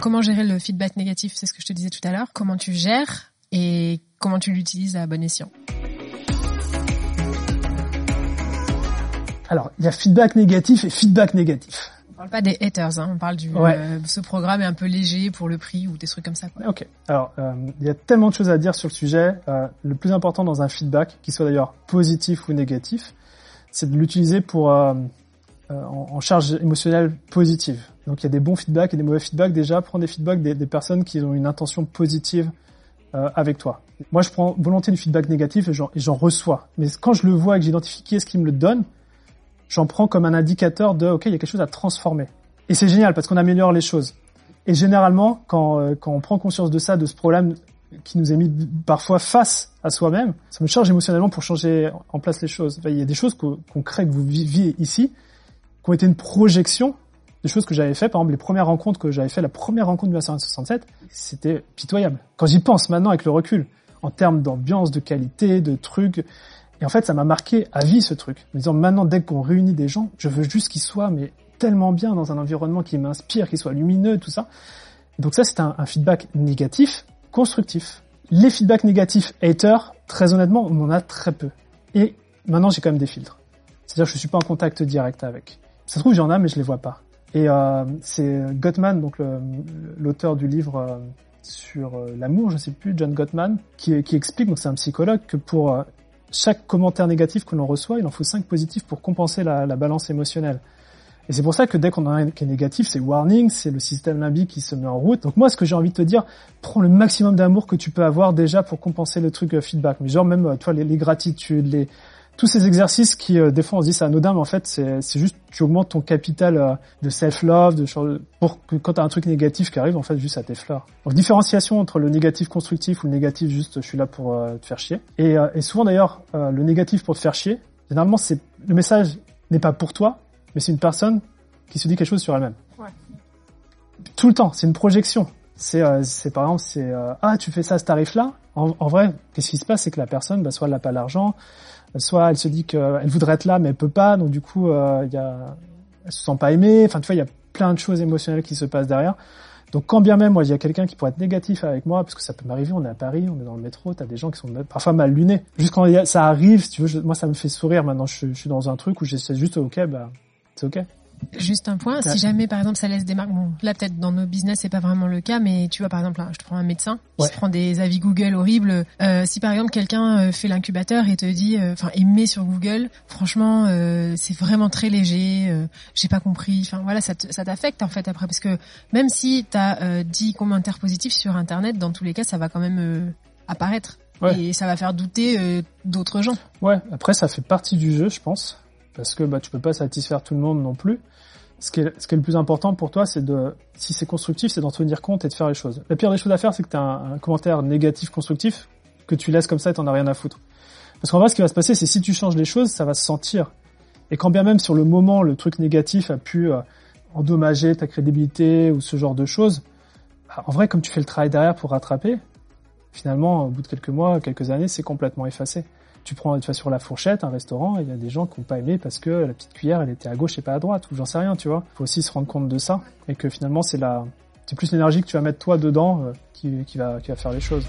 Comment gérer le feedback négatif C'est ce que je te disais tout à l'heure. Comment tu gères et comment tu l'utilises à bon escient Alors, il y a feedback négatif et feedback négatif. On parle pas des haters, hein. on parle du euh, ce programme est un peu léger pour le prix ou des trucs comme ça. Quoi. Ok. Alors, euh, il y a tellement de choses à dire sur le sujet. Euh, le plus important dans un feedback, qu'il soit d'ailleurs positif ou négatif, c'est de l'utiliser pour en, en, charge émotionnelle positive. Donc, il y a des bons feedbacks et des mauvais feedbacks. Déjà, prends des feedbacks des, personnes qui ont une intention positive avec toi. Moi, je prends volonté du feedback négatif et j'en reçois. Mais quand je le vois et que j'identifie qui est-ce qui me le donne, j'en prends comme un indicateur de OK, il y a quelque chose à transformer. Et c'est génial parce qu'on améliore les choses. Et généralement, quand, euh, on prend conscience de ça, de ce problème qui nous est mis parfois face à soi-même, ça me charge émotionnellement pour changer en place les choses. il y a des choses qu'on crée, que vous viviez ici, qui ont été une projection des choses que j'avais fait. Par exemple, les premières rencontres que j'avais fait, la première rencontre de 1967, c'était pitoyable. Quand j'y pense maintenant avec le recul, en termes d'ambiance, de qualité, de trucs, et en fait, ça m'a marqué à vie ce truc. En disant maintenant, dès qu'on réunit des gens, je veux juste qu'ils soient mais tellement bien dans un environnement qui m'inspire, qu'ils soient lumineux, tout ça. Donc ça, c'est un, un, feedback négatif, constructif. Les feedbacks négatifs haters, très honnêtement, on en a très peu. Et maintenant, j'ai quand même des filtres. C'est-à-dire que je suis pas en contact direct avec. Ça se trouve, j'en ai, mais je les vois pas. Et euh, c'est Gottman, donc l'auteur du livre euh, sur euh, l'amour, je sais plus, John Gottman, qui, explique, donc c'est un psychologue, que pour euh, chaque commentaire négatif que l'on reçoit, il en faut cinq positifs pour compenser la, la balance émotionnelle. Et c'est pour ça que dès qu'on a un qui est négatif, c'est warning, c'est le système limbique qui se met en route. Donc moi, ce que j'ai envie de te dire, prends le maximum d'amour que tu peux avoir déjà pour compenser le truc feedback. Mais genre même, toi, les, les gratitudes, les tous ces exercices qui, euh, des fois, on se dit c'est anodin, mais en fait, c'est juste tu augmentes ton capital euh, de self-love, de pour que quand t'as un truc négatif qui arrive, en fait, juste ça t'effleure. Donc différenciation entre le négatif constructif ou le négatif juste je suis là pour euh, te faire chier. Et, euh, et souvent d'ailleurs, euh, le négatif pour te faire chier, généralement, c'est le message n'est pas pour toi, mais c'est une personne qui se dit quelque chose sur elle-même. Ouais. Tout le temps, c'est une projection. C'est, euh, par exemple, c'est ah tu fais ça à ce tarif-là. En, en, vrai, qu'est-ce qui se passe, c'est que la personne, bah, soit elle n'a pas l'argent, soit elle se dit qu'elle voudrait être là mais elle peut pas, donc du coup euh, y a, elle se sent pas aimée. Enfin tu vois il y a plein de choses émotionnelles qui se passent derrière. Donc quand bien même moi il y a quelqu'un qui pourrait être négatif avec moi parce que ça peut m'arriver, on est à Paris, on est dans le métro, t'as des gens qui sont parfois mal lunés. Juste quand ça arrive, si tu veux, moi ça me fait sourire maintenant. Je, je suis dans un truc où j'essaie juste ok bah c'est ok. Juste un point, si jamais par exemple ça laisse des marques, bon là peut-être dans nos business c'est pas vraiment le cas, mais tu vois par exemple là, je te prends un médecin qui ouais. se prend des avis Google horribles. Euh, si par exemple quelqu'un euh, fait l'incubateur et te dit, euh, enfin et met sur Google, franchement euh, c'est vraiment très léger, j'ai pas compris, enfin voilà ça t'affecte en fait après parce que même si t'as 10 commentaires positifs sur internet, dans tous les cas ça va quand même apparaître. Ouais. Et ça va faire douter d'autres gens. Ouais, après ça fait partie du jeu, je pense parce que bah tu peux pas satisfaire tout le monde non plus. Ce qui est, ce qui est le plus important pour toi, c'est de, si c'est constructif, c'est d'en tenir compte et de faire les choses. La pire des choses à faire, c'est que tu as un, commentaire négatif constructif que tu laisses comme ça et t'en as rien à foutre. Parce qu'en vrai, ce qui va se passer, c'est si tu changes les choses, ça va se sentir. Et quand bien même sur le moment, le truc négatif a pu euh, endommager ta crédibilité ou ce genre de choses, bah, en vrai, comme tu fais le travail derrière pour rattraper, finalement, au bout de quelques mois, quelques années, c'est complètement effacé tu prends tu vas sur la fourchette, un restaurant, il y a des gens qui n'ont pas aimé parce que la petite cuillère elle était à gauche et pas à droite, ou j'en sais rien, tu vois. Faut aussi se rendre compte de ça et que finalement c'est la c'est plus l'énergie que tu vas mettre toi dedans euh, qui, qui va qui va faire les choses.